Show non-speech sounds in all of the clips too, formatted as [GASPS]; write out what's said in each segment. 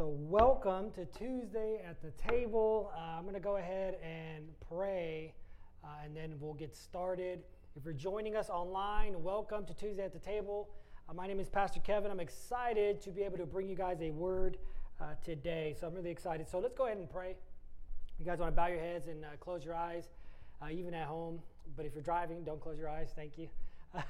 So, welcome to Tuesday at the table. Uh, I'm going to go ahead and pray, uh, and then we'll get started. If you're joining us online, welcome to Tuesday at the table. Uh, my name is Pastor Kevin. I'm excited to be able to bring you guys a word uh, today. So, I'm really excited. So, let's go ahead and pray. You guys want to bow your heads and uh, close your eyes, uh, even at home. But if you're driving, don't close your eyes. Thank you. [LAUGHS]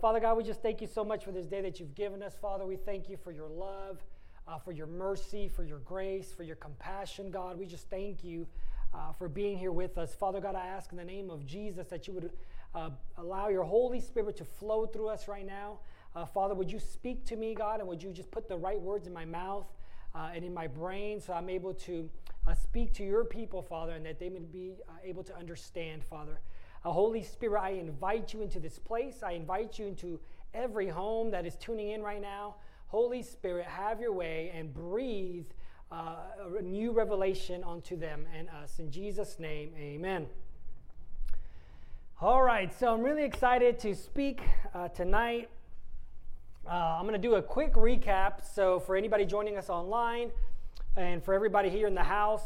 Father God, we just thank you so much for this day that you've given us. Father, we thank you for your love uh, for your mercy, for your grace, for your compassion, God. We just thank you uh, for being here with us. Father God, I ask in the name of Jesus that you would uh, allow your Holy Spirit to flow through us right now. Uh, Father, would you speak to me, God, and would you just put the right words in my mouth uh, and in my brain so I'm able to uh, speak to your people, Father, and that they may be able to understand, Father. Holy Spirit, I invite you into this place. I invite you into every home that is tuning in right now. Holy Spirit, have your way and breathe uh, a new revelation onto them and us. In Jesus' name, amen. All right, so I'm really excited to speak uh, tonight. Uh, I'm going to do a quick recap. So, for anybody joining us online and for everybody here in the house,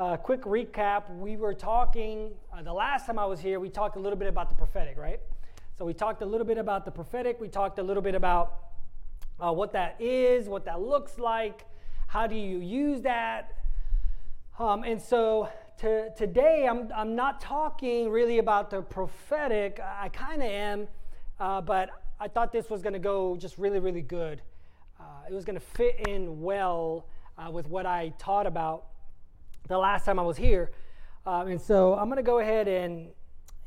uh, quick recap. We were talking, uh, the last time I was here, we talked a little bit about the prophetic, right? So, we talked a little bit about the prophetic. We talked a little bit about uh, what that is, what that looks like, how do you use that. Um, and so to, today, I'm, I'm not talking really about the prophetic. I kind of am, uh, but I thought this was going to go just really, really good. Uh, it was going to fit in well uh, with what I taught about the last time I was here. Um, and so I'm going to go ahead and,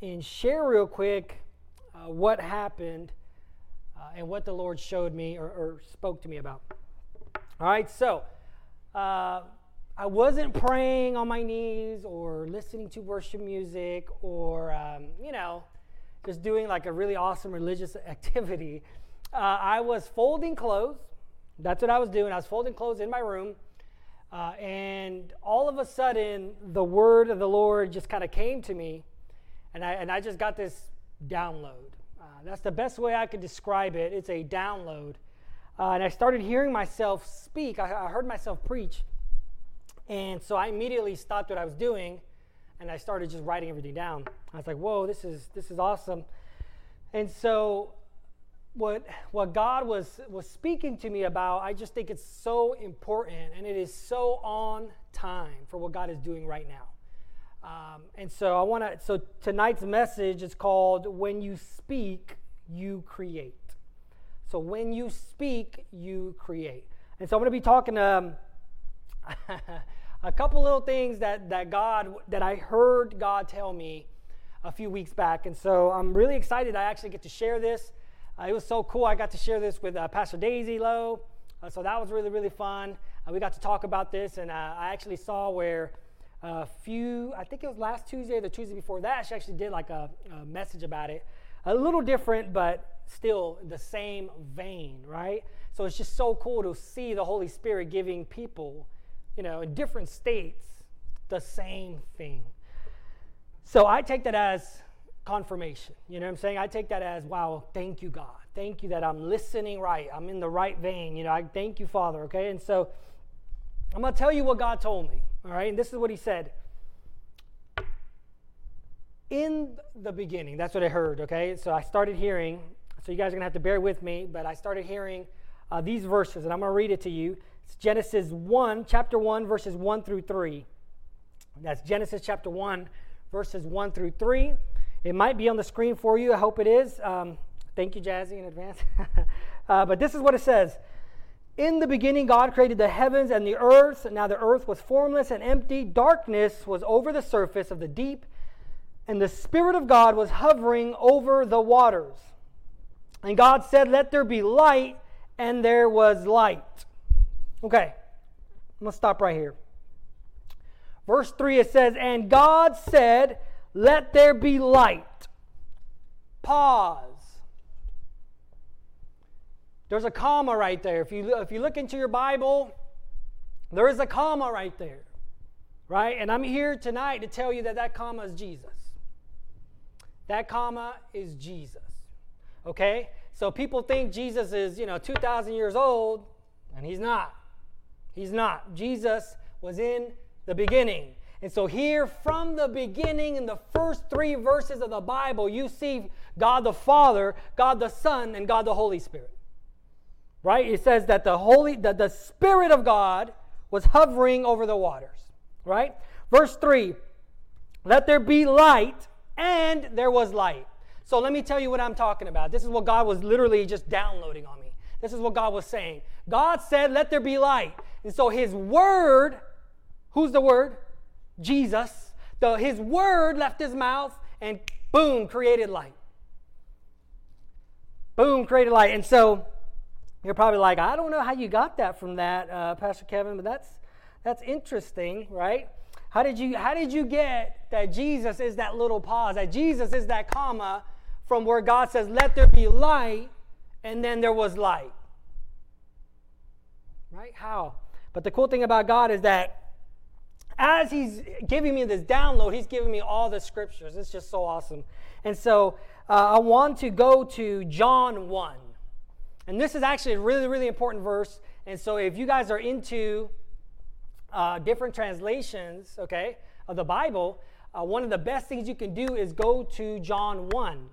and share real quick uh, what happened uh, and what the Lord showed me or, or, spoke to me about. All right, so uh, I wasn't praying on my knees or listening to worship music or, um, you know, just doing like a really awesome religious [LAUGHS] activity. Uh, I was folding clothes. That's what I was doing. I was folding clothes in my room. Uh, and all of a sudden, the word of the Lord just kind of came to me. And I, and I just got this download. That's the best way I could describe it. It's a download. Uh, and I started hearing myself speak. I, I, heard myself preach. And so I immediately stopped what I was doing and I started just writing everything down. I was like, whoa, this is, this is awesome. And so what, what God was, was speaking to me about, I just think it's so important and it is so on time for what God is doing right now. Um, and so I want to, so tonight's message is called When You Speak, You Create. So when you speak, you create. And so I'm going to be talking um, [LAUGHS] a couple little things that, that God, that I heard God tell me a few weeks back. And so I'm really excited I actually get to share this. Uh, it was so cool. I got to share this with uh, Pastor Daisy Lowe. Uh, so that was really, really fun. Uh, we got to talk about this, and uh, I actually saw where a few, I think it was last Tuesday or the Tuesday before that, she actually did like a, a message about it. A little different, but still the same vein, right? So it's just so cool to see the Holy Spirit giving people, you know, in different states, the same thing. So I take that as confirmation. You know what I'm saying? I take that as, wow, thank you, God. Thank you that I'm listening right. I'm in the right vein. You know, I thank you, Father. Okay. And so I'm going to tell you what God told me. All right, and this is what he said. In the beginning, that's what I heard, okay? So I started hearing, so you guys are going to have to bear with me, but I started hearing uh, these verses, and I'm going to read it to you. It's Genesis 1, chapter 1, verses 1 through 3. That's Genesis chapter 1, verses 1 through 3. It might be on the screen for you. I hope it is. Um, thank you, Jazzy, in advance. [LAUGHS] uh, but this is what it says. In the beginning, God created the heavens and the earth. Now the earth was formless and empty. Darkness was over the surface of the deep, and the Spirit of God was hovering over the waters. And God said, Let there be light, and there was light. Okay, I'm going to stop right here. Verse 3 it says, And God said, Let there be light. Pause. There's a comma right there. If you, if you look into your Bible, there is a comma right there. Right? And I'm here tonight to tell you that that comma is Jesus. That comma is Jesus. Okay? So people think Jesus is, you know, 2,000 years old, and he's not. He's not. Jesus was in the beginning. And so, here from the beginning, in the first three verses of the Bible, you see God the Father, God the Son, and God the Holy Spirit. Right? It says that the Holy, that the Spirit of God was hovering over the waters. Right? Verse 3 Let there be light, and there was light. So, let me tell you what I'm talking about. This is what God was literally just downloading on me. This is what God was saying. God said, Let there be light. And so, His Word, who's the Word? Jesus, the, his word left his mouth and boom, created light. Boom, created light. And so you're probably like, I don't know how you got that from that, uh, Pastor Kevin, but that's that's interesting, right? How did you how did you get that Jesus is that little pause, that Jesus is that comma from where God says, "Let there be light," and then there was light. Right? How? But the cool thing about God is that as he's giving me this download, he's giving me all the scriptures. It's just so awesome. And so uh, I want to go to John 1. And this is actually a really, really important verse. And so if you guys are into uh, different translations, okay, of the Bible, uh, one of the best things you can do is go to John 1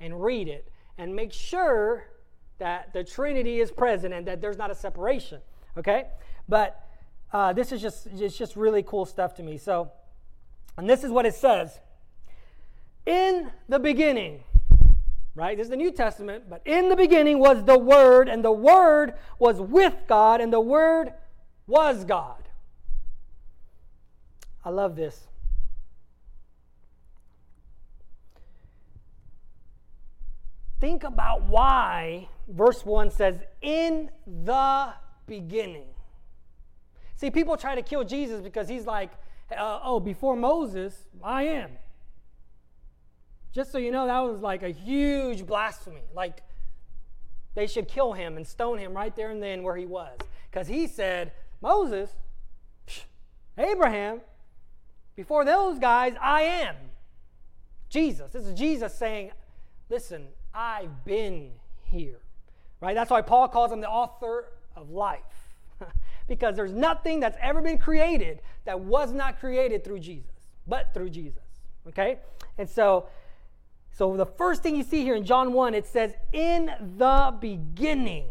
and read it and make sure that the Trinity is present and that there's not a separation, okay? But uh, this is just it's just really cool stuff to me. So, and this is what it says: In the beginning, right? This is the New Testament, but in the beginning was the Word, and the Word was with God, and the Word was God. I love this. Think about why verse 1 says, In the beginning. See, people try to kill Jesus because he's like, uh, oh, before Moses, I am. Just so you know, that was like a huge blasphemy. Like, they should kill him and stone him right there and then where he was. Because he said, Moses, Abraham, before those guys, I am. Jesus. This is Jesus saying, listen, I've been here. Right? That's why Paul calls him the author of life [LAUGHS] because there's nothing that's ever been created that was not created through Jesus, but through Jesus. Okay? And so, so the first thing you see here in John 1, it says, In the beginning.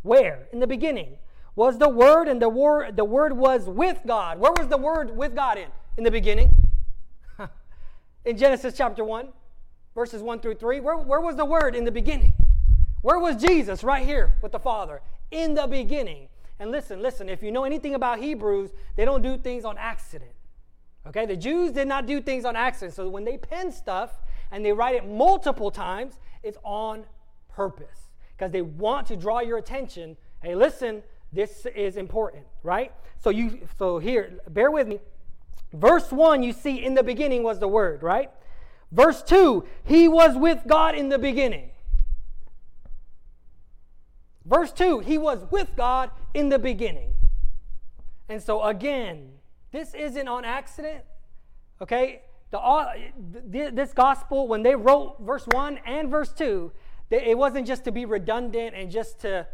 Where? In the beginning was the Word, and the Word, the Word was with God. Where was the Word with God in? In the beginning. [LAUGHS] in Genesis chapter 1, verses 1 through 3. Where, where was the Word in the beginning? Where was Jesus? Right here with the Father in the beginning. And listen, listen, if you know anything about Hebrews, they don't do things on accident. Okay? The Jews did not do things on accident. So when they pen stuff and they write it multiple times, it's on purpose because they want to draw your attention. Hey, listen, this is important, right? So you so here, bear with me. Verse 1, you see in the beginning was the word, right? Verse 2, he was with God in the beginning. Verse 2 He was with God in the beginning. And so, again, this isn't on accident. Okay? Uh, the, this gospel, when they wrote verse 1 and verse 2, it wasn't just to be redundant and just to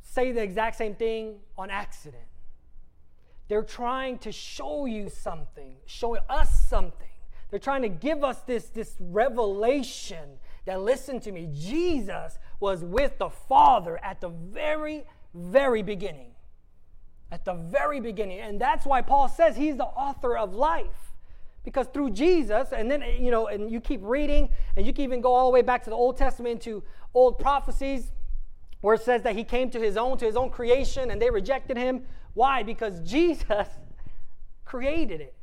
say the exact same thing on accident. They're trying to show you something, show us something. They're trying to give us this, this revelation that, listen to me, Jesus was with the Father at the very, very beginning. At the very beginning. And that's why Paul says he's the author of life. Because through Jesus, and then, you know, and you keep reading, and you can even go all the way back to the Old Testament to old prophecies where it says that he came to his own, to his own creation, and they rejected him. Why? Because [LAUGHS] Jesus created it.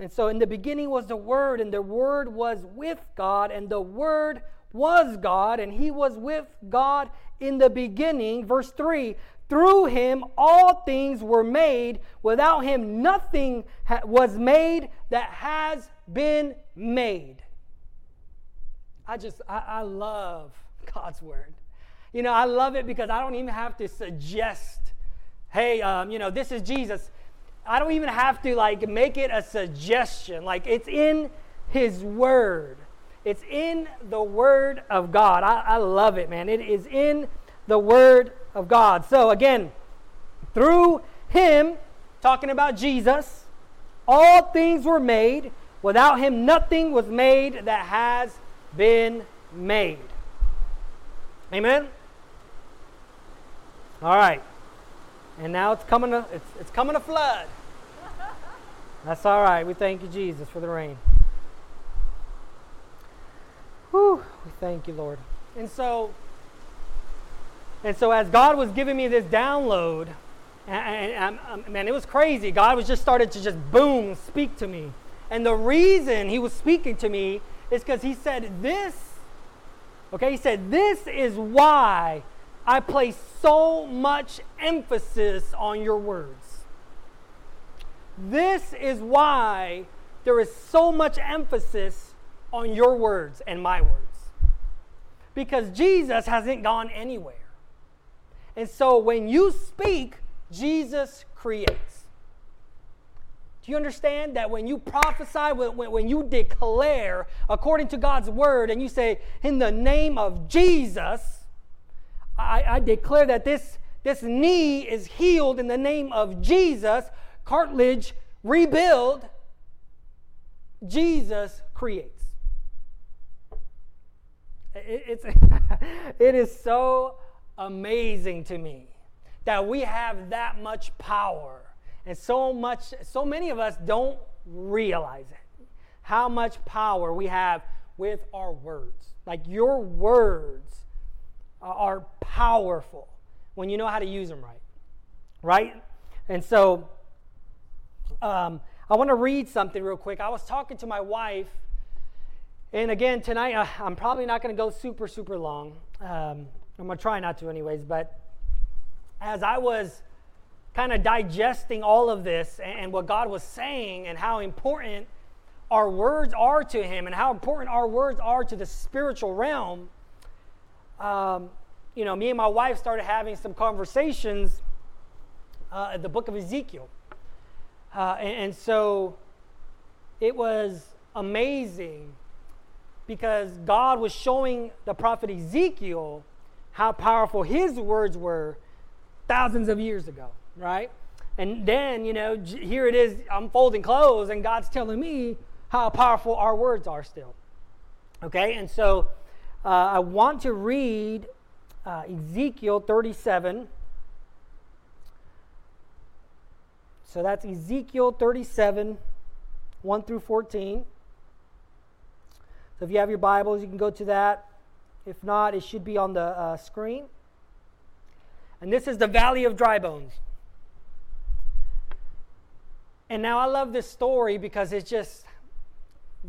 And so in the beginning was the Word, and the Word was with God, and the Word was God, and He was with God in the beginning. Verse 3 Through Him all things were made. Without Him nothing ha- was made that has been made. I just, I, I love God's Word. You know, I love it because I don't even have to suggest, hey, um, you know, this is Jesus. I don't even have to like make it a suggestion. Like it's in his word. It's in the Word of God. I, I love it, man. It is in the Word of God. So, again, through Him, talking about Jesus, all things were made. Without Him, nothing was made that has been made. Amen? All right. And now it's coming to, it's, it's coming to flood. That's all right. We thank you, Jesus, for the rain. Whew, we thank you, Lord. And so, and so as God was giving me this download, and, and, and, um, man, it was crazy. God was just started to just boom speak to me, and the reason He was speaking to me is because He said this. Okay, He said this is why I place so much emphasis on your words. This is why there is so much emphasis on your words and my words. Because Jesus hasn't gone anywhere. And so when you speak, Jesus creates. Do you understand that when you prophesy, when, when, you declare according to God's word, and you say, In the name of Jesus, I, I declare that this, this knee is healed in the name of Jesus, cartilage rebuild, Jesus creates. It, it's, [LAUGHS] it is so amazing to me that we have that much power. And so much, so many of us don't realize it. How much power we have with our words. Like your words are powerful when you know how to use them right. Right? And so um, I want to read something real quick. I was talking to my wife, and again, tonight uh, I'm probably not going to go super, super long. Um, I'm going to try not to, anyways. But as I was kind of digesting all of this and, and what God was saying and how important our words are to Him and how important our words are to the spiritual realm, um, you know, me and my wife started having some conversations uh, at the book of Ezekiel. Uh, and, and so it was amazing because God was showing the prophet Ezekiel how powerful his words were thousands of years ago, right? And then, you know, here it is, I'm folding clothes, and God's telling me how powerful our words are still. Okay, and so uh, I want to read uh, Ezekiel 37, So that's Ezekiel 37, 1 through 14. So if you have your Bibles, you can go to that. If not, it should be on the uh, screen. And this is the Valley of Dry Bones. And now I love this story because it's just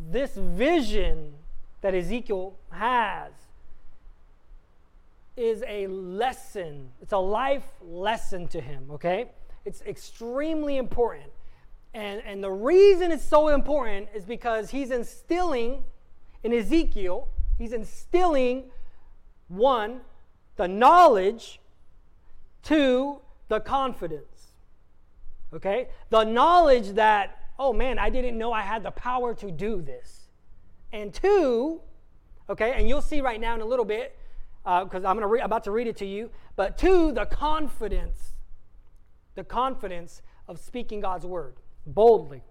this vision that Ezekiel has is a lesson. It's a life lesson to him, okay? It's extremely important. And, and the reason it's so important is because he's instilling in Ezekiel, he's instilling one, the knowledge, two, the confidence. Okay? The knowledge that, oh man, I didn't know I had the power to do this. And two, okay, and you'll see right now in a little bit, because uh, I'm gonna re- about to read it to you, but two, the confidence the confidence of speaking God's word boldly.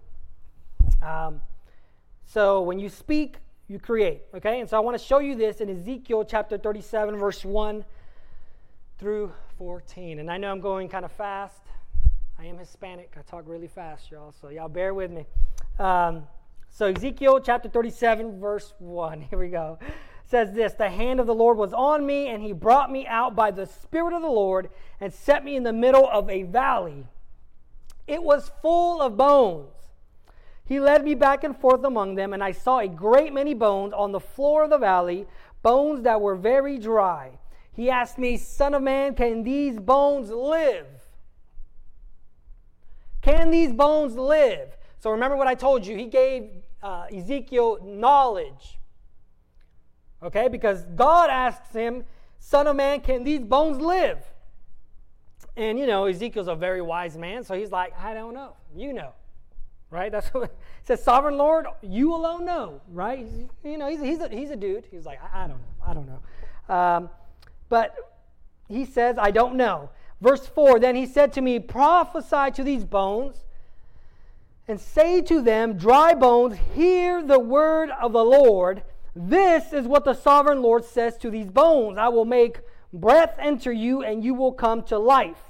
Um, so when you speak, you create. Okay? And so I want to show you this in Ezekiel chapter 37, verse 1 through 14. And I know I'm going kind of fast. I am Hispanic. I talk really fast, y'all. So y'all bear with me. Um, so Ezekiel chapter 37, verse 1. [LAUGHS] Here we go says this The hand of the Lord was on me, and he brought me out by the Spirit of the Lord and set me in the middle of a valley. It was full of bones. He led me back and forth among them, and I saw a great many bones on the floor of the valley, bones that were very dry. He asked me, Son of man, can these bones live? Can these bones live? So remember what I told you. He gave uh, Ezekiel knowledge Okay, because God asks him, Son of man, can these bones live? And you know, Ezekiel's a very wise man, so he's like, I don't know. You know. Right? That's [LAUGHS] what it says, sovereign Lord, you alone know, right? You know, he's, he's, a, he's a dude. He's like, I, I don't know. I don't know. Um, but he says, I don't know. Verse 4 Then he said to me, Prophesy to these bones and say to them, Dry bones, hear the word of the Lord. This is what the sovereign Lord says to these bones I will make breath enter you, and you will come to life.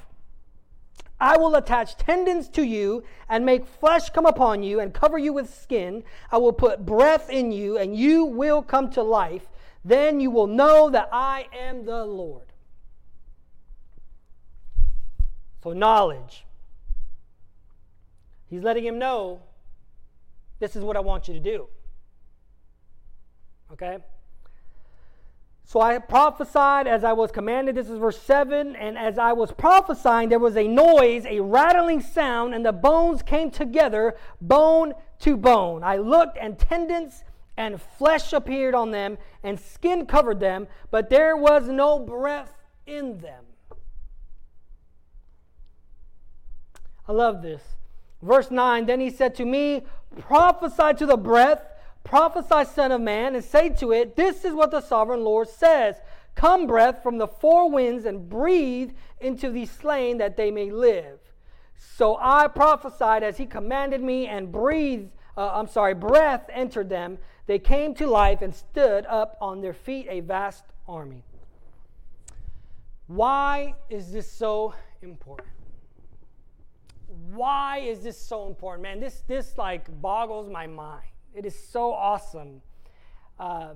I will attach tendons to you and make flesh come upon you and cover you with skin. I will put breath in you, and you will come to life. Then you will know that I am the Lord. So, knowledge. He's letting him know this is what I want you to do. Okay? So I prophesied as I was commanded. This is verse 7. And as I was prophesying, there was a noise, a rattling sound, and the bones came together, bone to bone. I looked, and tendons and flesh appeared on them, and skin covered them, but there was no breath in them. I love this. Verse 9 Then he said to me, Prophesy to the breath, prophesy, Son of Man, and say to it, This is what the sovereign Lord says Come, breath, from the four winds, and breathe into the slain that they may live. So I prophesied as he commanded me, and breathed, uh, I'm sorry, breath entered them. They came to life and stood up on their feet, a vast army. Why is this so important? why is this so important, man? This this like boggles my mind. It is so awesome uh,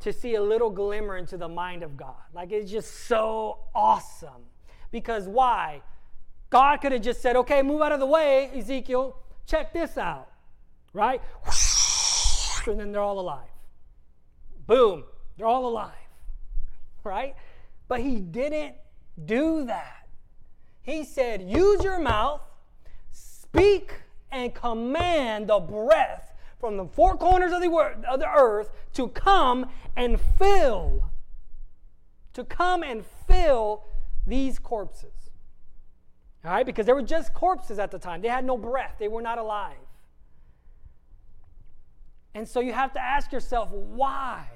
to see a little glimmer into the mind of God. Like it's just so awesome. Because why? God could have just said, "Okay, move out of the way, Ezekiel. Check this out." Right? [LAUGHS] And then they're all alive. Boom, they're all alive. Right? But he didn't do that. He said, "Use your mouth speak and command the breath from the four corners of the, of the earth to come and fill, to come and fill these corpses. All right, because they were just corpses at the time. They had no breath, they were not alive. And so you have to ask yourself, why?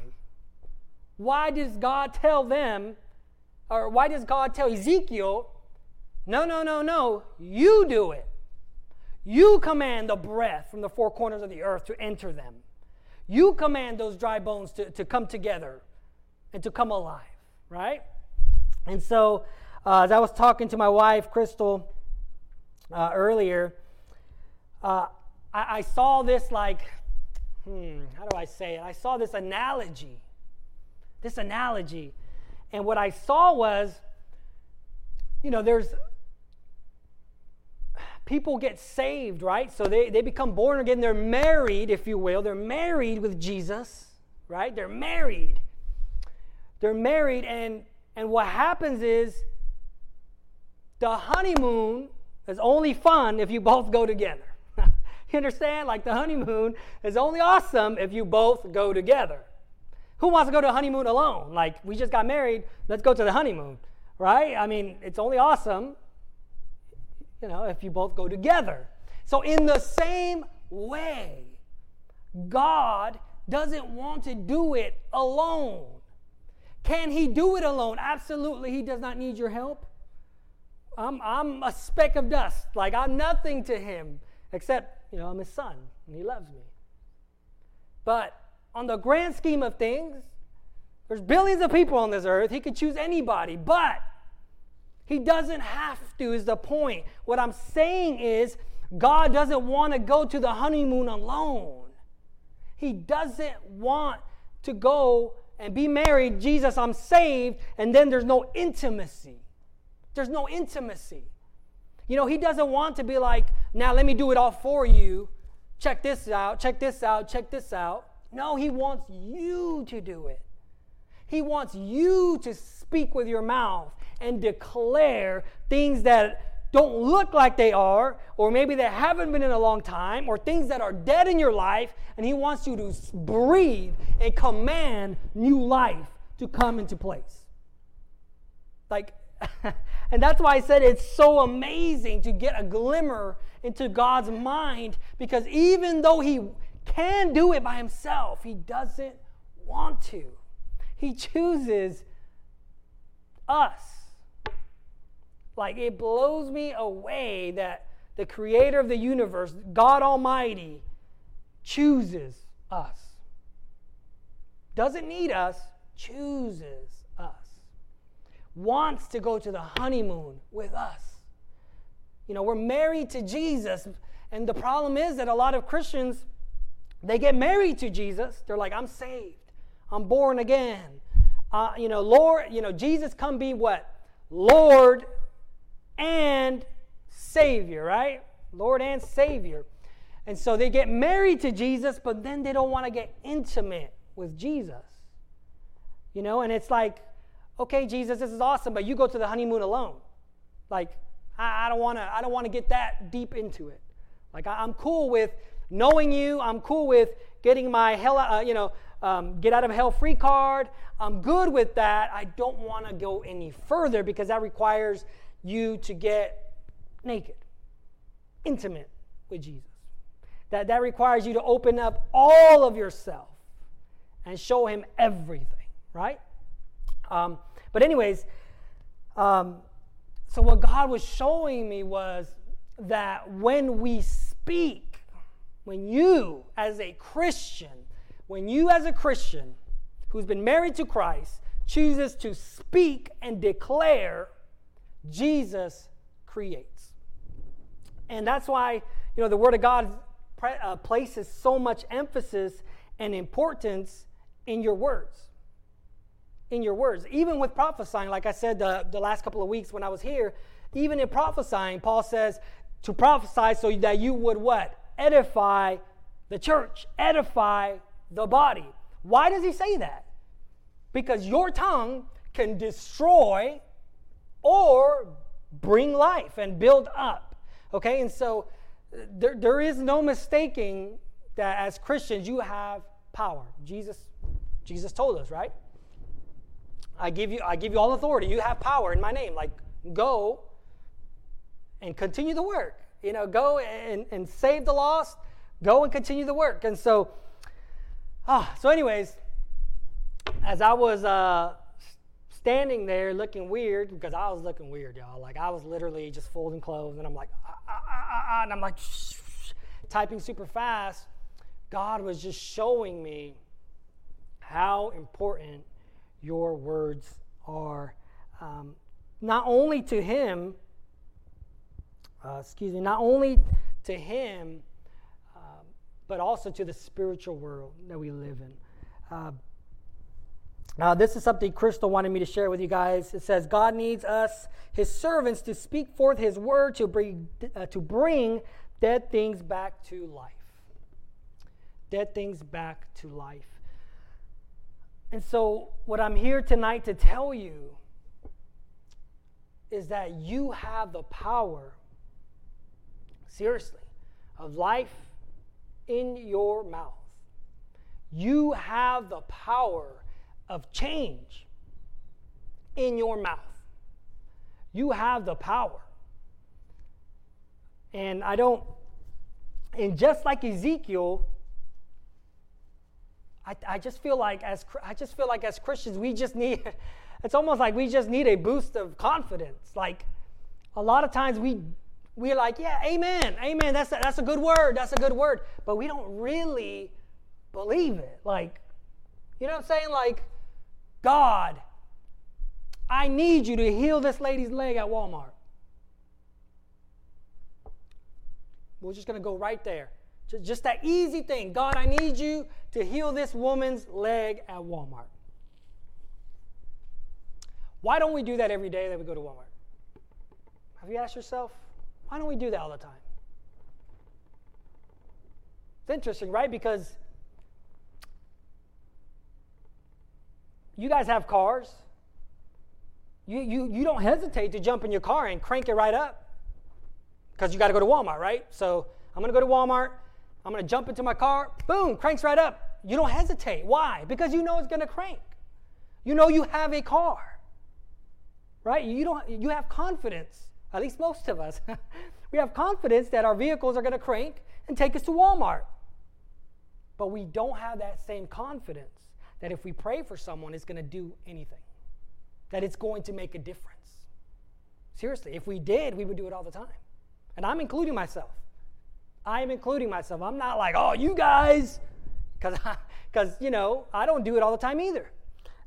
Why does God tell them, or why does God tell Ezekiel, no, no, no, no, you do it? You command the breath from the four corners of the earth to enter them. You command those dry bones to, to come together and to come alive, right? And so, uh, as I was talking to my wife, Crystal, uh, earlier, uh, I, I, saw this like, hmm, how do I say it? I saw this analogy. This analogy. And what I saw was, you know, there's people get saved, right? So they, they become born again. They're married, if you will. They're married with Jesus, right? They're married. They're married, and, and what happens is the honeymoon is only fun if you both go together. [LAUGHS] you understand? Like the honeymoon is only awesome if you both go together. Who wants to go to a honeymoon alone? Like, we just got married, let's go to the honeymoon, right? I mean, it's only awesome you know, if you both go together. So, in the same way, God doesn't want to do it alone. Can He do it alone? Absolutely. He does not need your help. I'm, I'm a speck of dust. Like, I'm nothing to Him except, you know, I'm His son and He loves me. But on the grand scheme of things, there's billions of people on this earth. He could choose anybody. But he doesn't have to, is the point. What I'm saying is, God doesn't want to go to the honeymoon alone. He doesn't want to go and be married. Jesus, I'm saved, and then there's no intimacy. There's no intimacy. You know, He doesn't want to be like, now let me do it all for you. Check this out, check this out, check this out. No, He wants you to do it. He wants you to speak with your mouth and declare things that don't look like they are, or maybe they haven't been in a long time, or things that are dead in your life, and He wants you to breathe and command new life to come into place. Like, [LAUGHS] and that's why I said it's so amazing to get a glimmer into God's mind because even though He can do it by Himself, He doesn't want to. He chooses us. Like it blows me away that the creator of the universe, God Almighty, chooses us. Doesn't need us, chooses us. Wants to go to the honeymoon with us. You know, we're married to Jesus, and the problem is that a lot of Christians they get married to Jesus. They're like, I'm saved. I'm born again. Uh, you know, Lord, you know, Jesus come be what? Lord and Savior, right? Lord and Savior. And so they get married to Jesus, but then they don't want to get intimate with Jesus. You know, and it's like, okay, Jesus, this is awesome, but you go to the honeymoon alone. Like, I, I don't want to. I don't want to get that deep into it. Like, I, am cool with knowing you. I'm cool with getting my hell, uh, you know, um, get out of hell free card. I'm good with that. I don't want to go any further because that requires you to get naked, intimate with Jesus. That, that requires you to open up all of yourself and show him everything, right? Um, but, anyways, um, so what God was showing me was that when we speak, when you as a Christian, when you as a Christian who's been married to Christ chooses to speak and declare, Jesus creates. And that's why, you know, the Word of God uh, places so much emphasis and importance in your words. In your words. Even with prophesying, like I said the, the last couple of weeks when I was here, even in prophesying, Paul says to prophesy so that you would what? Edify the church, edify the body. Why does he say that? Because your tongue can destroy or bring life and build up. Okay, and so there, there is no mistaking that as Christians you have power. Jesus, Jesus told us, right? I give you, I give you all authority. You have power in my name. Like go and continue the work. You know, go and, and save the lost. Go and continue the work. And so, ah, so anyways, as I was uh, standing there looking weird because I was looking weird, y'all. Like I was literally just folding clothes, and I'm like, ah, ah, ah, ah and I'm like [SNIFFS] typing super fast. God was just showing me how important your words are, um, not only to Him. Uh, excuse me, not only to Him, uh, but also to the spiritual world that we live in. Uh, now, this is something Crystal wanted me to share with you guys. It says, God needs us, his servants, to speak forth his word to bring, uh, to bring dead things back to life. Dead things back to life. And so, what I'm here tonight to tell you is that you have the power, seriously, of life in your mouth. You have the power of change in your mouth. You have the power. And I don't, and just like Ezekiel, I, I just feel like as I just feel like as Christians, we just need [LAUGHS] it's almost like we just need a boost of confidence. Like a lot of times we we're like, yeah, amen, amen. That's a, that's a good word. That's a good word. But we don't really believe it. Like, you know what I'm saying? Like, God, I need you to heal this lady's leg at Walmart. We're just going to go right there. Just, just that easy thing. God, I need you to heal this woman's leg at Walmart. Why don't we do that every day that we go to Walmart? Have you asked yourself, why don't we do that all the time? It's interesting, right? Because You guys have cars. You, you, you don't hesitate to jump in your car and crank it right up because you got to go to Walmart, right? So I'm going to go to Walmart. I'm going to jump into my car. Boom, cranks right up. You don't hesitate. Why? Because you know it's going to crank. You know you have a car, right? You don't. You have confidence. At least most of us. [LAUGHS] We have confidence that our vehicles are going to crank and take us to Walmart. But we don't have that same confidence that if we pray for someone, it's going to do anything, that it's going to make a difference. Seriously, if we did, we would do it all the time. And I'm including myself. I am including myself. I'm not like, oh, you guys, because, [LAUGHS] you know, I don't do it all the time either.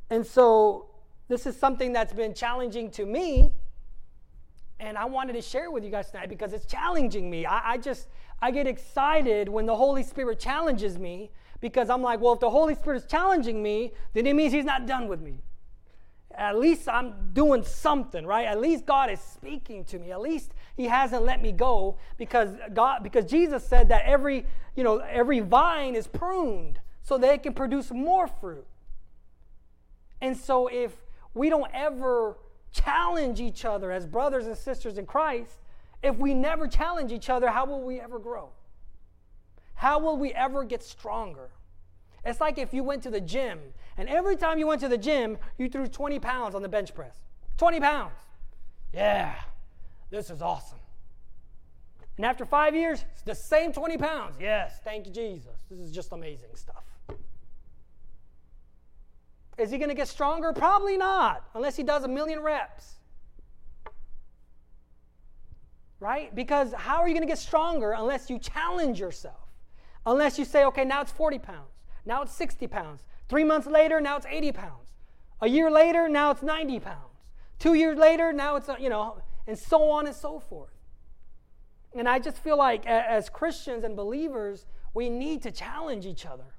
And so this is something that's been challenging to me. And I wanted to share with you guys tonight because it's challenging me. I, I just, I get excited when the Holy Spirit challenges me because I'm like, well, if the Holy Spirit is challenging me, then it means He's not done with me. At least I'm doing something, right? At least God is speaking to me. At least He hasn't let me go because God, because Jesus said that every, you know, every vine is pruned so that it can produce more fruit. And so if we don't ever challenge each other as brothers and sisters in Christ, if we never challenge each other, how will we ever grow? How will we ever get stronger? It's like if you went to the gym and every time you went to the gym, you threw 20 pounds on the bench press. 20 pounds. Yeah, this is awesome. And after five years, it's the same 20 pounds. Yes, thank you, Jesus. This is just amazing stuff. Is he going to get stronger? Probably not, unless he does a million reps right? Because how are you going to get stronger unless you challenge yourself? Unless you say, okay, now it's 40 pounds, now it's 60 pounds. Three months later, now it's 80 pounds. A year later, now it's 90 pounds. Two years later, now it's, you know, and so on and so forth. And I just feel like as Christians and believers, we need to challenge each other.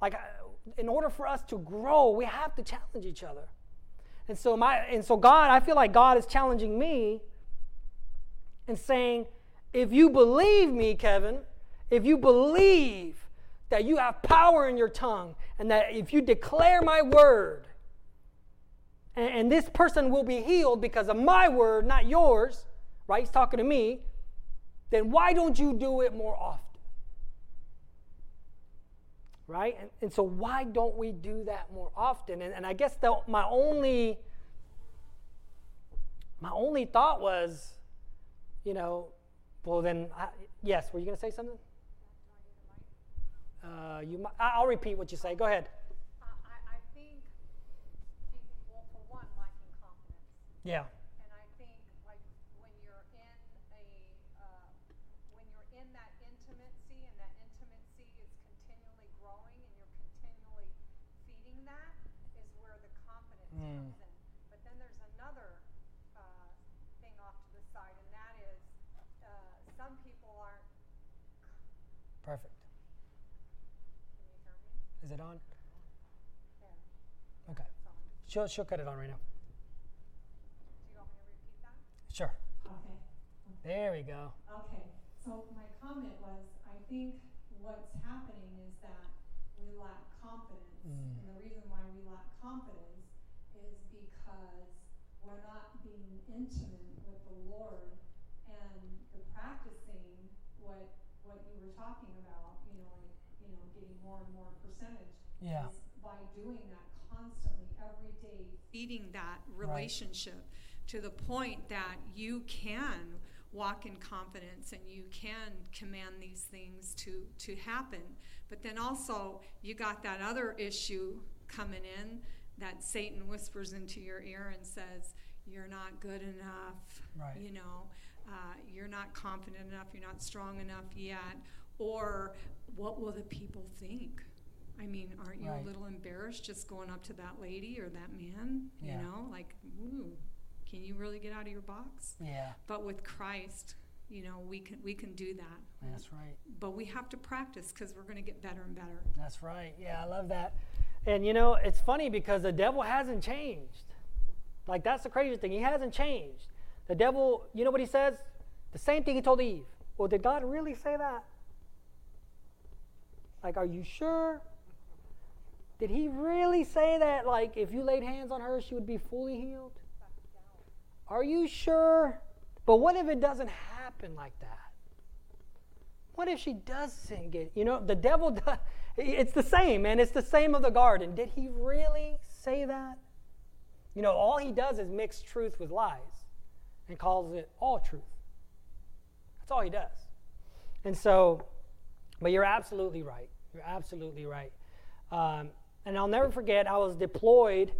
Like, uh, in order for us to grow, we have to challenge each other. And so, my, and so God, I feel like God is challenging me and saying, if you believe me, Kevin, if you believe that you have power in your tongue and that if you declare my word, and, and this person will be healed because of my word, not yours, right? He's talking to me, then why don't you do it more often? Right? And, and so, why don't we do that more often? And, and I guess the, my only my only thought was you know, well then, I, yes. Were you going to say something? Uh, you, I'll repeat what you say. Go ahead. I, I think, well, for one, lacking confidence. Yeah. And I think, like, when you're in a, uh, when you're in that intimacy, and that intimacy is continually growing, and you're continually feeding that, is where the confidence mm. comes in. But then there's another thing off to the side, and that is some people aren't perfect. Is it on? Yeah. Okay. She'll, she'll cut it on right now. Do you want me to repeat that? Sure. Okay. There we go. Okay. So my comment was, I think what's happening is that we lack confidence. Mm. And the reason why we lack confidence is because we're not being intimate with the Lord and the practicing what what you were talking about, you know, like, you know, getting more percentage. Yeah. By doing that constantly, every day, feeding that relationship to the point that you can walk in confidence and you can command these things to to happen. But then also you got that other issue coming in that Satan whispers into your ear and says, You're not good enough. Right. You know uh, you're not confident enough, you're not strong enough yet, or what will the people think? I mean, aren't you right. a little embarrassed just going up to that lady or that man? Yeah. You know, like, ooh, can you really get out of your box? Yeah. But with Christ, you know, we can we can do that. That's right. But we have to practice because we're going to get better and better. That's right. Yeah, I love that. And you know, it's funny because the devil hasn't changed. Like that's the crazy thing. He hasn't changed. The devil, you know what he says? The same thing he told Eve. Well, did God really say that? Like, are you sure? Did he really say that, like, if you laid hands on her, she would be fully healed? Are you sure? But what if it doesn't happen like that? What if she doesn't get, you know, the devil does, it's the same, man. It's the same of the garden. Did he really say that? You know, all he does is mix truth with lies and calls it all truth. That's all he does. And so, but you're absolutely right. You're absolutely right. Um, and I'll never forget, I was deployed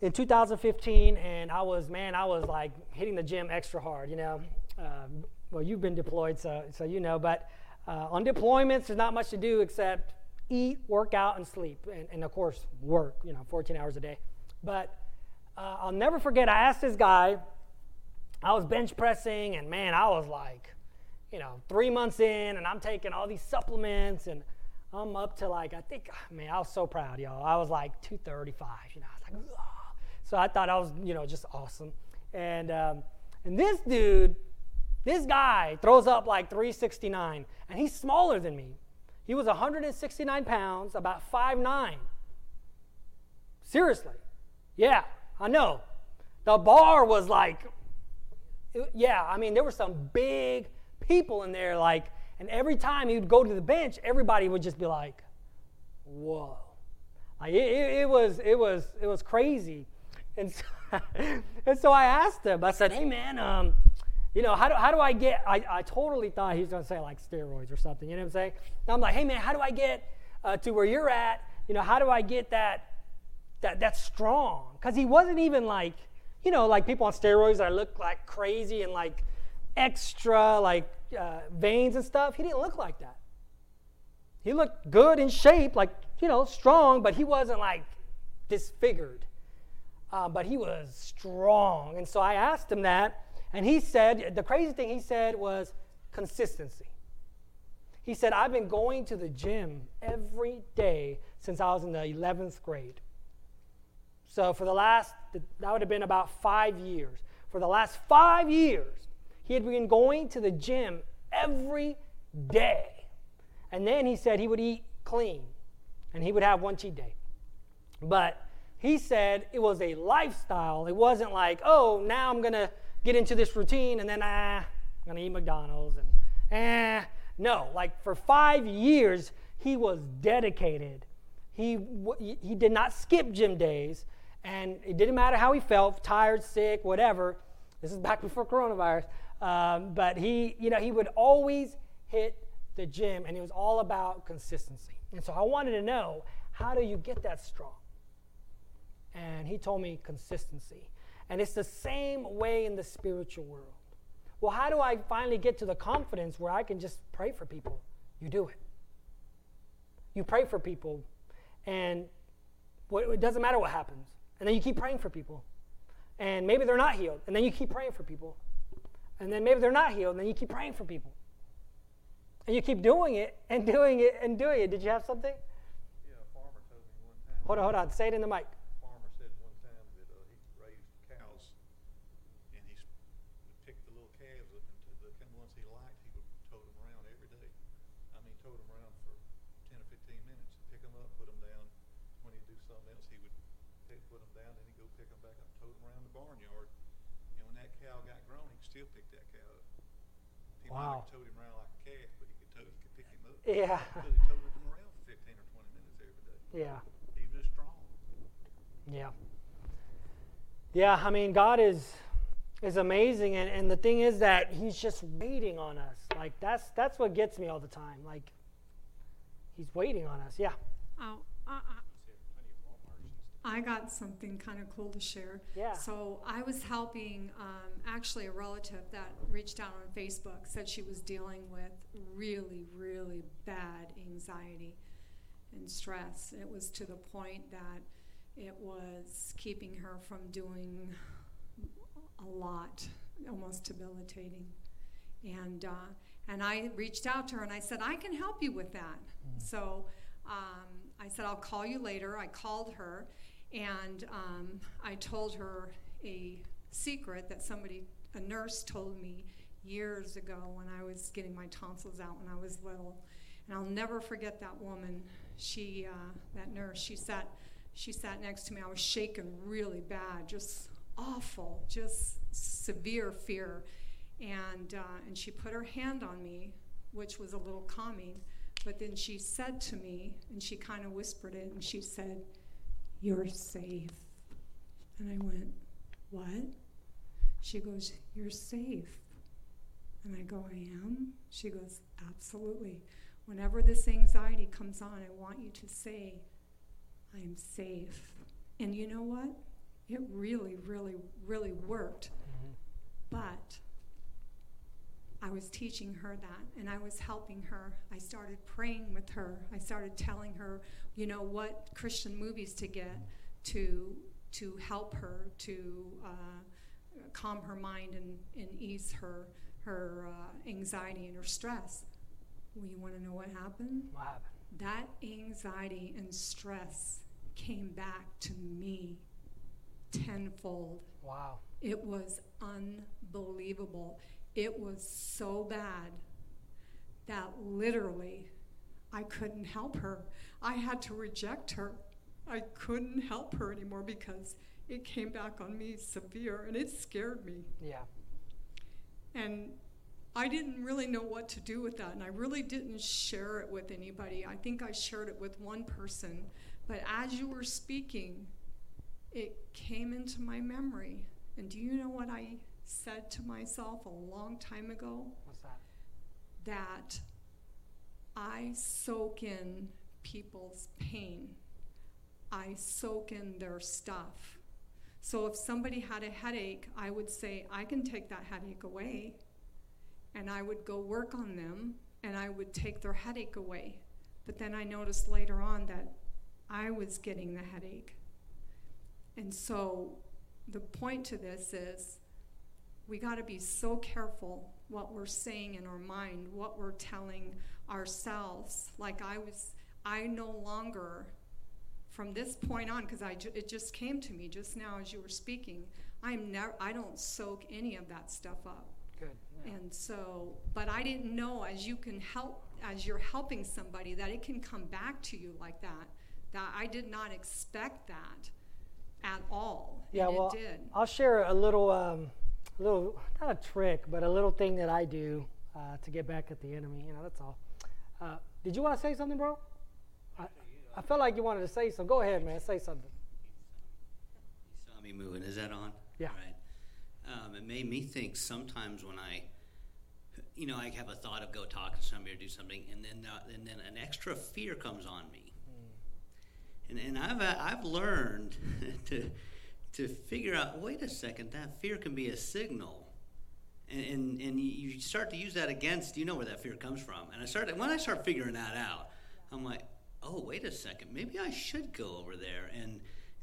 in 2015, and I was, man, I was like hitting the gym extra hard, you know. Um, well, you've been deployed, so, so you know, but uh, on deployments, there's not much to do except eat, work out, and sleep, and, and of course, work, you know, 14 hours a day. But uh, I'll never forget, I asked this guy, I was bench pressing, and man, I was like, you know, three months in, and I'm taking all these supplements, and I'm up to like, I think, man, I was so proud, y'all. I was like 235, you know, I was like, so I thought I was, you know, just awesome. And, um, and this dude, this guy throws up like 369, and he's smaller than me. He was 169 pounds, about 5'9. Seriously. Yeah, I know. The bar was like, yeah, I mean, there were some big people in there, like, and every time he would go to the bench, everybody would just be like, whoa. Like, it, it, it was, it was, it was crazy. [LAUGHS] And so, and so I asked him, I said, hey, man, um, you know, how do, how do I get, I, I totally thought he was going to say like steroids or something, you know what I'm saying? And I'm like, hey man, how do I get uh, to where you're at? You know, how do I get that, that, that strong? Because he wasn't even like, you know, like people on steroids that look like crazy and like extra like uh, veins and stuff. He didn't look like that. He looked good in shape, like, you know, strong, but he wasn't like disfigured. Uh, but he was strong. And so I asked him that. And he said, the crazy thing he said was consistency. He said, I've been going to the gym every day since I was in the 11th grade. So for the last, that would have been about five years. For the last five years, he had been going to the gym every day. And then he said he would eat clean and he would have one cheat day. But he said it was a lifestyle. It wasn't like, oh, now I'm going to get into this routine and then, ah, I'm going to eat McDonald's and, ah. No, like for five years, he was dedicated. He, he did not skip gym days, and it didn't matter how he felt tired, sick, whatever. This is back before coronavirus. Um, but he, you know, he would always hit the gym, and it was all about consistency. And so I wanted to know how do you get that strong? And he told me consistency. And it's the same way in the spiritual world. Well, how do I finally get to the confidence where I can just pray for people? You do it. You pray for people, and it doesn't matter what happens. And then you keep praying for people. And maybe they're not healed, and then you keep praying for people. And then maybe they're not healed, and then you keep praying for people. And you keep doing it and doing it and doing it. Did you have something? Yeah, a farmer told me one time. Hold on, hold on. Say it in the mic. Wow. towed him around like a calf, but he could, tow, he could pick him up. Yeah. Because he towed him around for 15 or 20 minutes every day. Yeah. He was strong. Yeah. Yeah, I mean, God is is amazing, and, and the thing is that He's just waiting on us. Like that's that's what gets me all the time. Like He's waiting on us. Yeah. Oh, uh, I got something kind of cool to share. Yeah. So I was helping um, actually a relative that reached out on Facebook said she was dealing with really, really bad anxiety and stress. It was to the point that it was keeping her from doing a lot, almost debilitating. And uh, and I reached out to her and I said I can help you with that. Mm. So um, I said I'll call you later. I called her and um, I told her a secret that somebody, a nurse, told me years ago when I was getting my tonsils out when I was little. And I'll never forget that woman. She, uh, that nurse, she sat, she sat next to me. I was shaking really bad, just awful, just severe fear. And, uh, and she put her hand on me, which was a little calming. But then she said to me, and she kind of whispered it, and she said, you're safe. And I went, What? She goes, You're safe. And I go, I am? She goes, Absolutely. Whenever this anxiety comes on, I want you to say, I am safe. And you know what? It really, really, really worked. Mm-hmm. But I was teaching her that and I was helping her. I started praying with her. I started telling her, you know, what Christian movies to get to to help her to uh, calm her mind and, and ease her her uh, anxiety and her stress. Well, you want to know what happened? What happened? That anxiety and stress came back to me tenfold. Wow. It was unbelievable. It was so bad that literally I couldn't help her. I had to reject her. I couldn't help her anymore because it came back on me severe and it scared me. Yeah. And I didn't really know what to do with that, and I really didn't share it with anybody. I think I shared it with one person, but as you were speaking, it came into my memory. And do you know what I said to myself a long time ago? What's that? That I soak in people's pain, I soak in their stuff. So if somebody had a headache, I would say, I can take that headache away and I would go work on them and I would take their headache away. But then I noticed later on that I was getting the headache. And so the point to this is we got to be so careful what we're saying in our mind, what we're telling ourselves. Like I was, I no longer, from this point on, because I ju- it just came to me just now as you were speaking. I'm never, I don't soak any of that stuff up. Good. Yeah. And so, but I didn't know as you can help, as you're helping somebody, that it can come back to you like that. That I did not expect that at all. Yeah, well. I'll share a little, um, little not a trick, but a little thing that I do uh, to get back at the enemy. You know, that's all. Uh, did you want to say something, bro? I, I felt like you wanted to say something. Go ahead, man. Say something. You saw me moving. Is that on? Yeah. Right. Um, it made me think sometimes when I, you know, I have a thought of go talk to somebody or do something, and then uh, and then an extra fear comes on me. And, and I've uh, I've learned [LAUGHS] to to figure out. Wait a second, that fear can be a signal. And, and, and you start to use that against you know where that fear comes from and i started when i start figuring that out i'm like oh wait a second maybe i should go over there and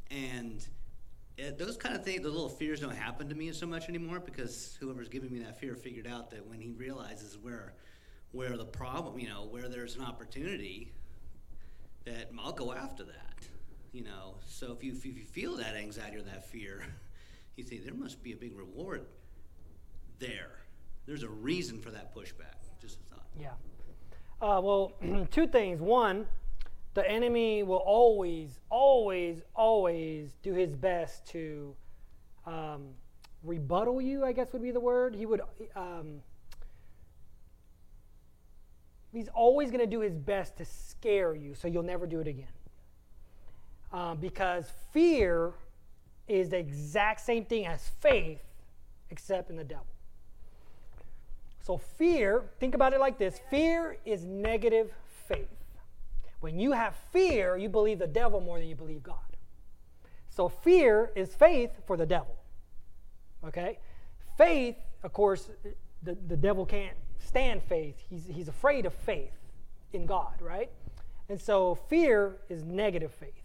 and it, those kind of things, the little fears don't happen to me so much anymore because whoever's giving me that fear figured out that when he realizes where, where the problem, you know, where there's an opportunity, that I'll go after that, you know. So if you if you feel that anxiety or that fear, [LAUGHS] you think there must be a big reward there. There's a reason for that pushback. Just a thought. Yeah. Uh, well, [CLEARS THROAT] two things. One, the enemy will always, always, always do his best to um, rebuttal you, I guess would be the word. He would, um, he's always going to do his best to scare you so you'll never do it again. Um, because fear is the exact same thing as faith, except in the devil. So, fear, think about it like this fear is negative faith. When you have fear, you believe the devil more than you believe God. So, fear is faith for the devil. Okay? Faith, of course, the, the devil can't stand faith. He's, he's afraid of faith in God, right? And so, fear is negative faith.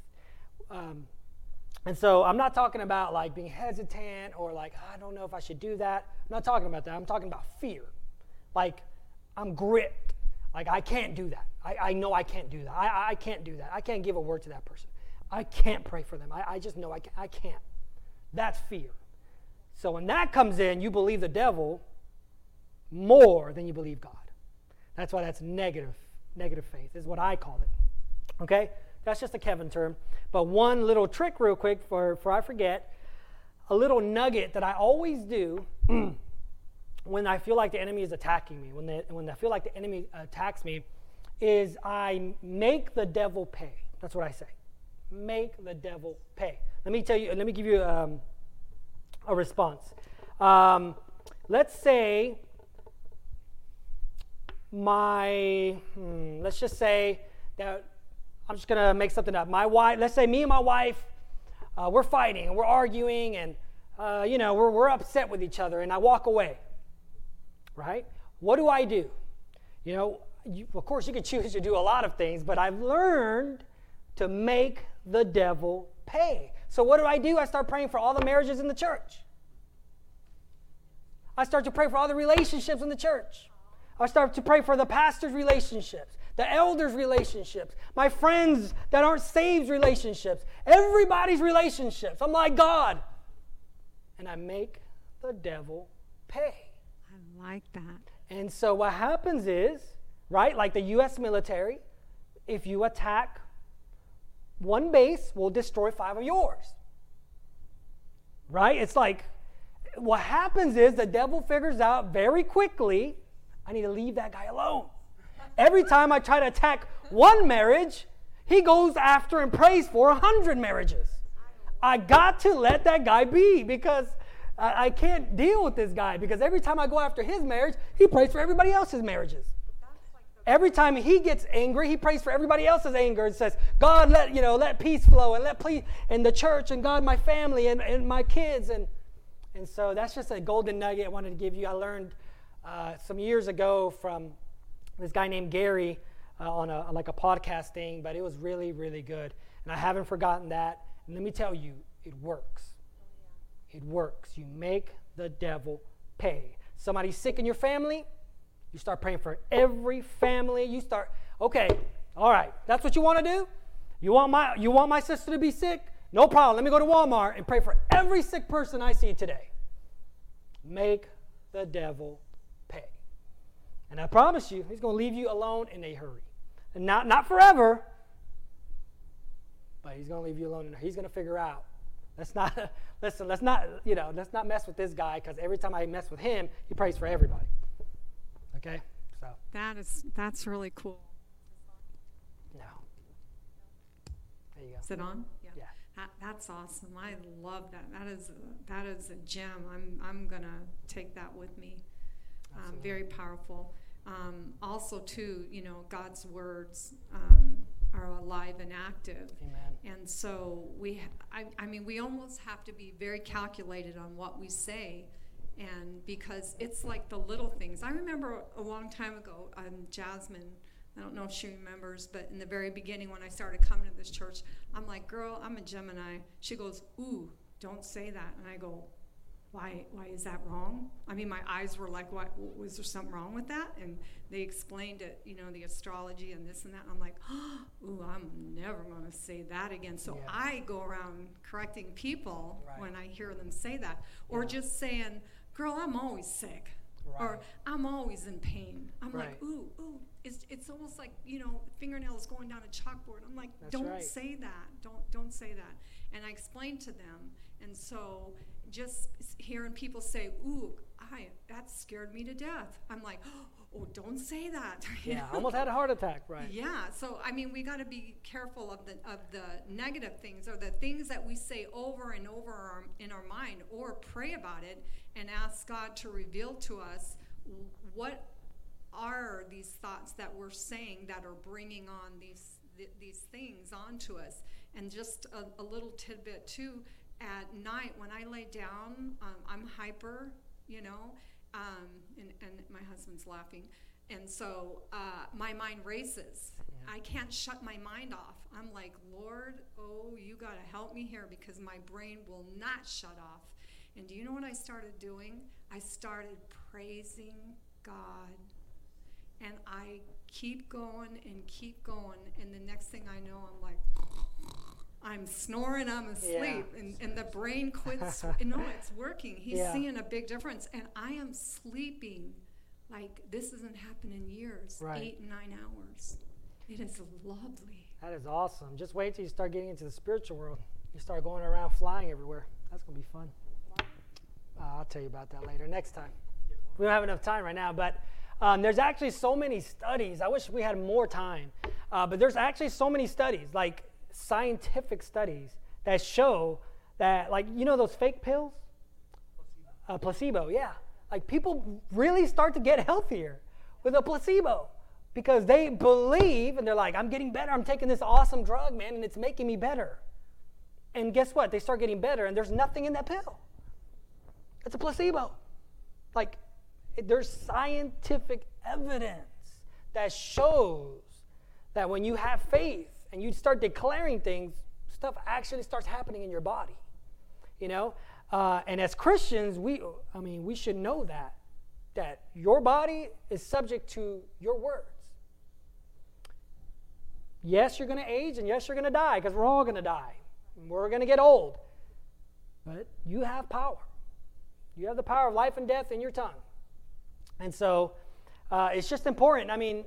Um, and so I'm not talking about like being hesitant or like, I don't know if I should do that. I'm not talking about that. I'm talking about fear. Like, I'm gripped. Like, I can't do that. I, I know I can't do that. I, I can't do that. I can't give a word to that person. I can't pray for them. I, I just know I, can, I can't. That's fear. So when that comes in, you believe the devil more than you believe God. That's why that's negative, negative faith, is what I call it. Okay? That's just a Kevin term. But one little trick, real quick, for, for I forget, a little nugget that I always do [CLEARS THROAT] when I feel like the enemy is attacking me, when, when I feel like the enemy attacks me, is I make the devil pay. That's what I say. Make the devil pay. Let me tell you, let me give you um, a response. Um, let's say my, hmm, let's just say that I'm just gonna make something up. My wife, let's say me and my wife, uh, we're fighting and we're arguing and uh, you know we're, we're upset with each other, and I walk away. Right? What do I do? You know, you, of course you could choose to do a lot of things, but I've learned to make the devil pay. So what do I do? I start praying for all the marriages in the church. I start to pray for all the relationships in the church. I start to pray for the pastor's relationships, the elders' relationships, my friends that aren't saved relationships, everybody's relationships. I'm like, God. And I make the devil pay. I like that. And so what happens is, right, like the US military, if you attack one base, we'll destroy five of yours. Right? It's like what happens is the devil figures out very quickly I need to leave that guy alone. Every time I try to attack one marriage, he goes after and prays for a hundred marriages. I got to let that guy be because I, I can't deal with this guy because every time I go after his marriage, he prays for everybody else's marriages. Every time he gets angry, he prays for everybody else's anger and says, God, let you know, let peace flow and let please and the church and God, my family and, and my kids. And and so that's just a golden nugget I wanted to give you. I learned uh, some years ago from this guy named Gary uh, on a like a podcast thing, but it was really, really good. And I haven't forgotten that. And let me tell you, it works. It works. You make the devil pay. Somebody's sick in your family, you start praying for every family. You start, okay, all right, that's what you want to do? You want my you want my sister to be sick? No problem. Let me go to Walmart and pray for every sick person I see today. Make the devil. And I promise you, he's going to leave you alone in a hurry. And not, not forever, but he's going to leave you alone. And he's going to figure out. Let's not, [LAUGHS] listen, let's not, you know, let's not mess with this guy because every time I mess with him, he prays for everybody. Okay? So. That is, that's really cool. No. There you go. Is it on? Yeah. That, that's awesome. I love that. That is a, that is a gem. I'm I'm gonna take that with me. Um, very powerful. Um, also, too, you know, God's words um, are alive and active. Amen. And so we, ha- I, I mean, we almost have to be very calculated on what we say, and because it's like the little things. I remember a long time ago, um, Jasmine. I don't know if she remembers, but in the very beginning when I started coming to this church, I'm like, "Girl, I'm a Gemini." She goes, "Ooh, don't say that," and I go, why why is that wrong i mean my eyes were like what was there something wrong with that and they explained it you know the astrology and this and that and i'm like oh, [GASPS] ooh i'm never going to say that again so Yeah. i go around correcting people Right. when i hear them say that or Yeah. just saying girl i'm always sick or i'm always in pain i'm Right. like ooh ooh it's, it's almost like you know fingernails going down a chalkboard i'm like That's don't right. say that don't don't say that and i explained to them and so just hearing people say ooh i that scared me to death i'm like [GASPS] oh don't say that [LAUGHS] Yeah, know? almost had a heart attack, right? Yeah, so I mean, we got to be careful of the of the negative things or the things that we say over and over our, in our mind, or pray about it and ask God to reveal to us what are these thoughts that we're saying that are bringing on these th- these things onto us. And just a, a little tidbit too. At night, when I lay down, um, I'm hyper, you know, um, and, and my husband's laughing. And so uh, my mind races. I can't shut my mind off. I'm like, Lord, oh, you got to help me here because my brain will not shut off. And do you know what I started doing? I started praising God. And I keep going and keep going. And the next thing I know, I'm like, I'm snoring, I'm asleep. And, and the brain quits. [LAUGHS] no, it's working. He's Yeah. seeing a big difference. And I am sleeping like this hasn't happened in years Right. eight, nine hours. It is lovely. That is awesome. Just wait till you start getting into the spiritual world. You start going around flying everywhere. That's going to be fun. Uh, I'll tell you about that later, next time. We don't have enough time right now, but um, there's actually so many studies. I wish we had more time, uh, but there's actually so many studies, like scientific studies, that show that, like, you know, those fake pills? Uh, placebo, yeah. Like, people really start to get healthier with a placebo because they believe and they're like, I'm getting better. I'm taking this awesome drug, man, and it's making me better. And guess what? They start getting better, and there's nothing in that pill. It's a placebo. Like, there's scientific evidence that shows that when you have faith and you start declaring things, stuff actually starts happening in your body. You know? Uh, and as Christians, we, I mean, we should know that, that your body is subject to your words. Yes, you're going to age, and yes, you're going to die, because we're all going to die. We're going to get old. But you have power. You have the power of life and death in your tongue. And so uh, it's just important. I mean,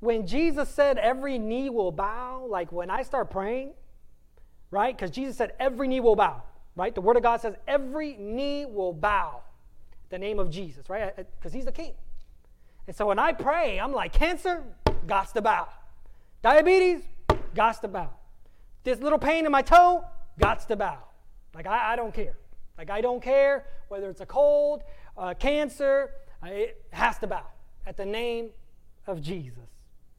when Jesus said every knee will bow, like when I start praying, right? Because Jesus said every knee will bow, right? The Word of God says every knee will bow the name of Jesus, right? Because He's the King. And so when I pray, I'm like, cancer, gots to bow. Diabetes, gots to bow. This little pain in my toe, gots to bow. Like, I, I don't care. Like, I don't care whether it's a cold, uh, cancer, it has to bow at the name of Jesus.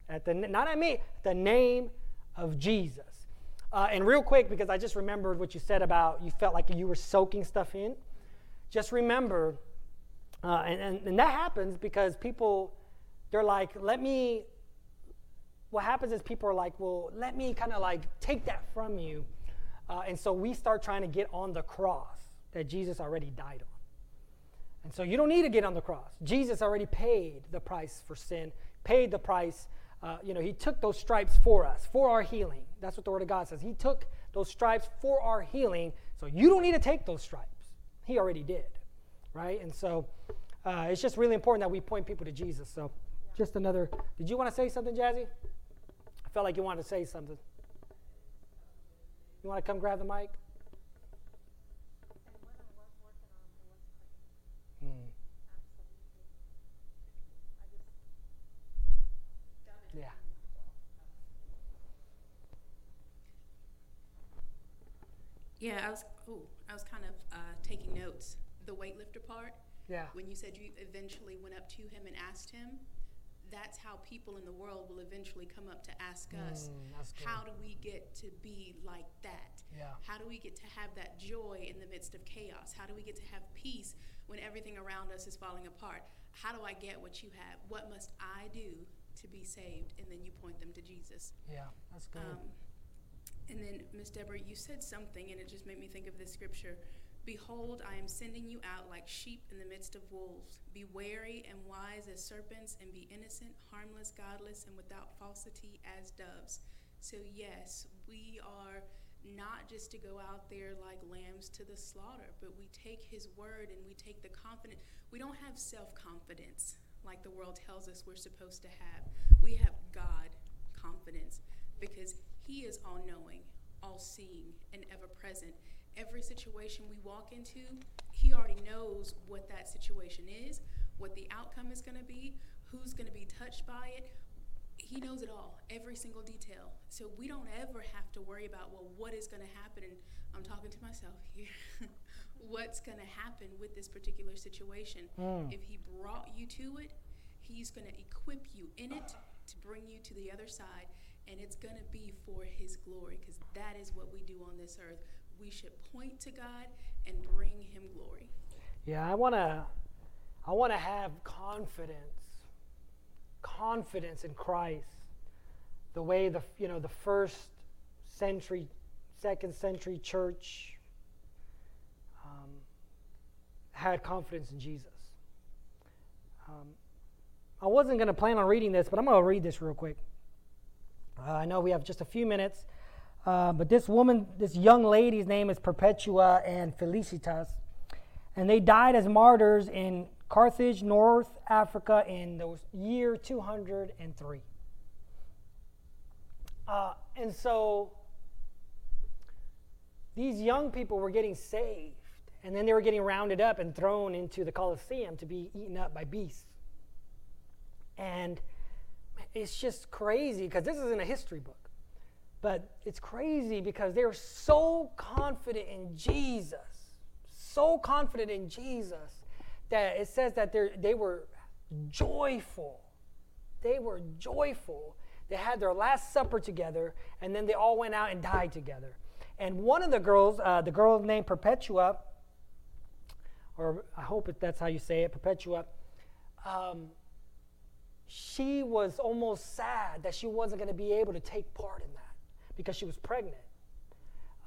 At the, not at me, the name of Jesus. Uh, and real quick, because I just remembered what you said about you felt like you were soaking stuff in. Just remember, uh, and, and, and that happens because people, they're like, let me, what happens is people are like, well, let me kind of like take that from you. Uh, and so we start trying to get on the cross that Jesus already died on. And so you don't need to get on the cross. Jesus already paid the price for sin, paid the price. Uh, you know, he took those stripes for us, for our healing. That's what the Word of God says. He took those stripes for our healing. So you don't need to take those stripes. He already did, right? And so uh, it's just really important that we point people to Jesus. So just another. Did you want to say something, Jazzy? I felt like you wanted to say something. You want to come grab the mic? And what I was working on was Hmm. absolutely. I just worked on it. Yeah. Yeah, I was. Oh, I was kind of uh, taking notes. The weightlifter part. Yeah. When you said you eventually went up to him and asked him, that's how people in the world will eventually come up to ask us, Mm, that's good. how do we get to be like that? Yeah. How do we get to have that joy in the midst of chaos? How do we get to have peace when everything around us is falling apart? How do I get what you have? What must I do to be saved? And then you point them to Jesus. Yeah, that's good. Um, and then, Miss Deborah, you said something, and it just made me think of this scripture. Behold, I am sending you out like sheep in the midst of wolves. Be wary and wise as serpents, and be innocent, harmless, godless, and without falsity as doves. So, yes, we are not just to go out there like lambs to the slaughter, but we take His word and we take the confidence. We don't have self confidence like the world tells us we're supposed to have. We have God confidence because He is all knowing, all seeing, and ever present. Every situation we walk into, He already knows what that situation is, what the outcome is going to be, who's going to be touched by it. He knows it all, every single detail. So we don't ever have to worry about, well, what is going to happen? And I'm talking to myself here. [LAUGHS] What's going to happen with this particular situation? Mm. If He brought you to it, He's going to equip you in it to bring you to the other side. And it's going to be for His glory because that is what we do on this earth. We should point to God and bring Him glory. Yeah, I want to I want to have confidence. Confidence in Christ. The way the you know the first century, second century church um, had confidence in Jesus. Um, I wasn't going to plan on reading this, but I'm going to read this real quick. Uh, I know we have just a few minutes, uh, but this woman, this young lady's name is Perpetua and Felicitas and they died as martyrs in Carthage, North Africa, in the year 203. Uh, and so these young people were getting saved, and then they were getting rounded up and thrown into the Colosseum to be eaten up by beasts. And it's just crazy because this isn't a history book. But it's crazy because they were so confident in Jesus, so confident in Jesus that it says that they they were joyful. They were joyful. They had their last supper together, and then they all went out and died together. And one of the girls, uh, the girl named Perpetua, or I hope that's how you say it, Perpetua, um, she was almost sad that she wasn't going to be able to take part in that because she was pregnant.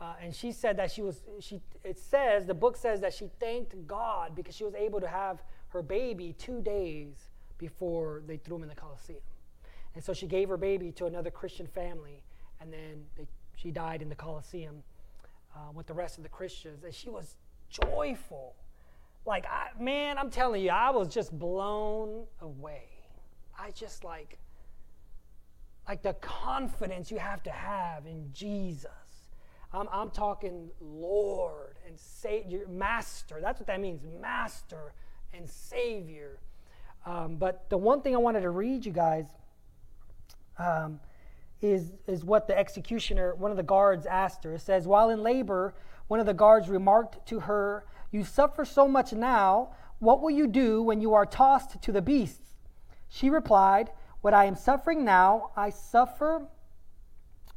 Uh, and she said that she was, she, it says, the book says that she thanked God because she was able to have her baby two days before they threw him in the Colosseum. And so she gave her baby to another Christian family, and then they, she died in the Colosseum uh, with the rest of the Christians. And she was joyful. Like, I, man, I'm telling you, I was just blown away. I just like, like the confidence you have to have in Jesus. I'm, I'm talking Lord and Savior, Master. That's what that means, Master and Savior. Um, but the one thing I wanted to read you guys um, is, is what the executioner, one of the guards asked her. It says, While in labor, one of the guards remarked to her, You suffer so much now. What will you do when you are tossed to the beasts? She replied, What I am suffering now, I suffer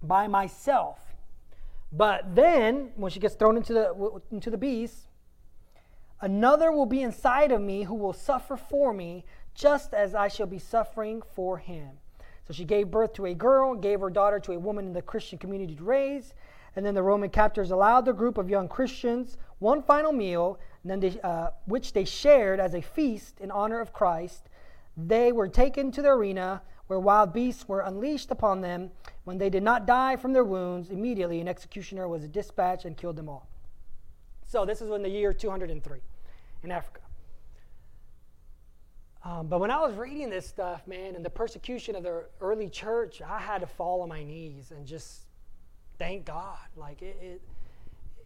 by myself. But then, when she gets thrown into the, into the beast, another will be inside of me who will suffer for me, just as I shall be suffering for him. So she gave birth to a girl, gave her daughter to a woman in the Christian community to raise. And then the Roman captors allowed the group of young Christians one final meal, they, uh, which they shared as a feast in honor of Christ. They were taken to the arena where wild beasts were unleashed upon them. When they did not die from their wounds, immediately an executioner was dispatched and killed them all. So this is in the year 203 in Africa. Um, but when I was reading this stuff, man, and the persecution of the early church, I had to fall on my knees and just thank God. Like it,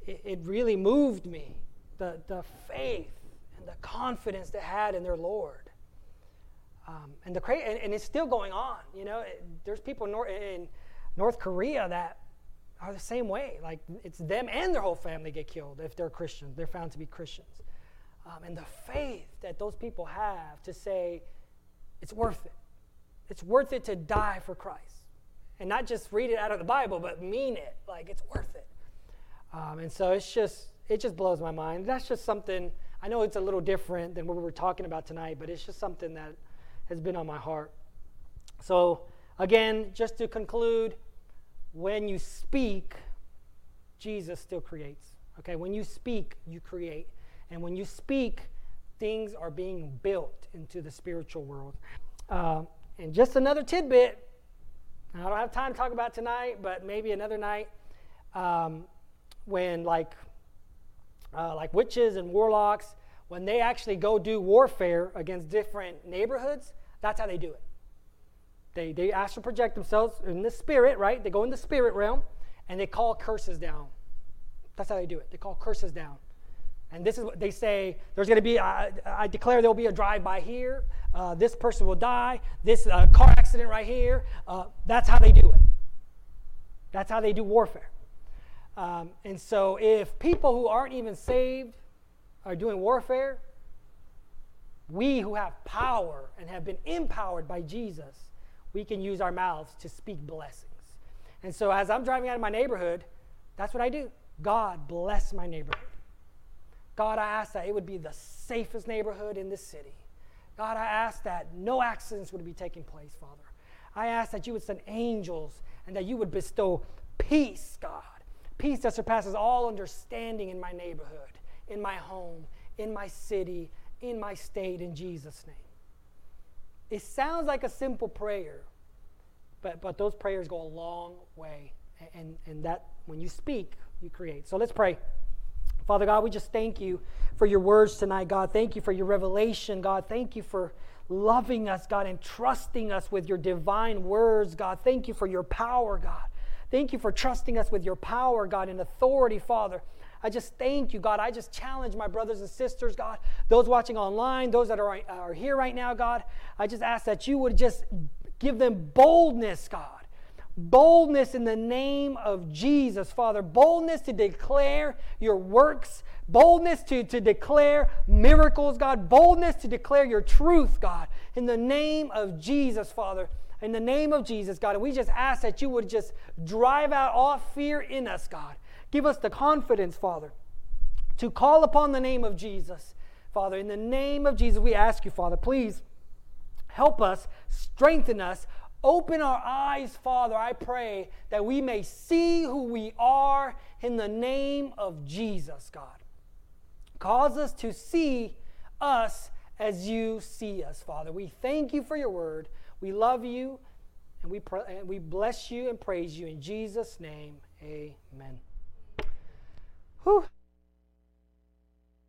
it, it really moved me. The, the faith and the confidence they had in their Lord. Um, and the cra- and, and, it's still going on. You know, it, there's people in North, in North Korea that are the same way. Like it's them and their whole family get killed if they're Christians. They're found to be Christians. Um, and the faith that those people have to say, it's worth it. It's worth it to die for Christ. And not just read it out of the Bible, but mean it. Like it's worth it. Um, and so it's just, it just blows my mind. That's just something, I know it's a little different than what we were talking about tonight, but it's just something that has been on my heart. So, again, just to conclude, when you speak, Jesus still creates. Okay, when you speak, you create. And when you speak, things are being built into the spiritual world. Uh, and just another tidbit, I don't have time to talk about tonight, but maybe another night, um, when like uh, like witches and warlocks, when they actually go do warfare against different neighborhoods, that's how they do it. They, they astral project themselves in the spirit, right? They go in the spirit realm and they call curses down. That's how they do it. They call curses down. And this is what they say there's going to be, I, declare there will be a drive by here. Uh, this person will die. This uh, car accident right here. Uh, that's how they do it. That's how they do warfare. Um, and so if people who aren't even saved are doing warfare, we who have power and have been empowered by Jesus, we can use our mouths to speak blessings. And so as I'm driving out of my neighborhood, that's what I do. God bless my neighborhood. God, I ask that it would be the safest neighborhood in this city. God, I ask that no accidents would be taking place, Father. I ask that you would send angels and that you would bestow peace, God. Peace that surpasses all understanding in my neighborhood, in my home, in my city, in my state, in Jesus' name. It sounds like a simple prayer, but, but those prayers go a long way. And, and that, when you speak, you create. So let's pray. Father God, we just thank you for your words tonight, God. Thank you for your revelation, God. Thank you for loving us, God, and trusting us with your divine words, God. Thank you for your power, God. Thank you for trusting us with your power, God, and authority, Father. I just thank you, God. I just challenge my brothers and sisters, God, those watching online, those that are, are here right now, God. I just ask that you would just give them boldness, God boldness in the name of Jesus, Father. Boldness to declare your works, boldness to, to declare miracles, God. Boldness to declare your truth, God. In the name of Jesus, Father. In the name of Jesus, God. And we just ask that you would just drive out all fear in us, God. Give us the confidence, Father, to call upon the name of Jesus. Father, in the name of Jesus, we ask you, Father, please help us, strengthen us, Open our eyes, Father, I pray, that we may see who we are in the name of Jesus, God. Cause us to see us as you see us, Father. We thank you for your word. We love you, and we, pr- and we bless you and praise you in Jesus' name. Amen. Whew.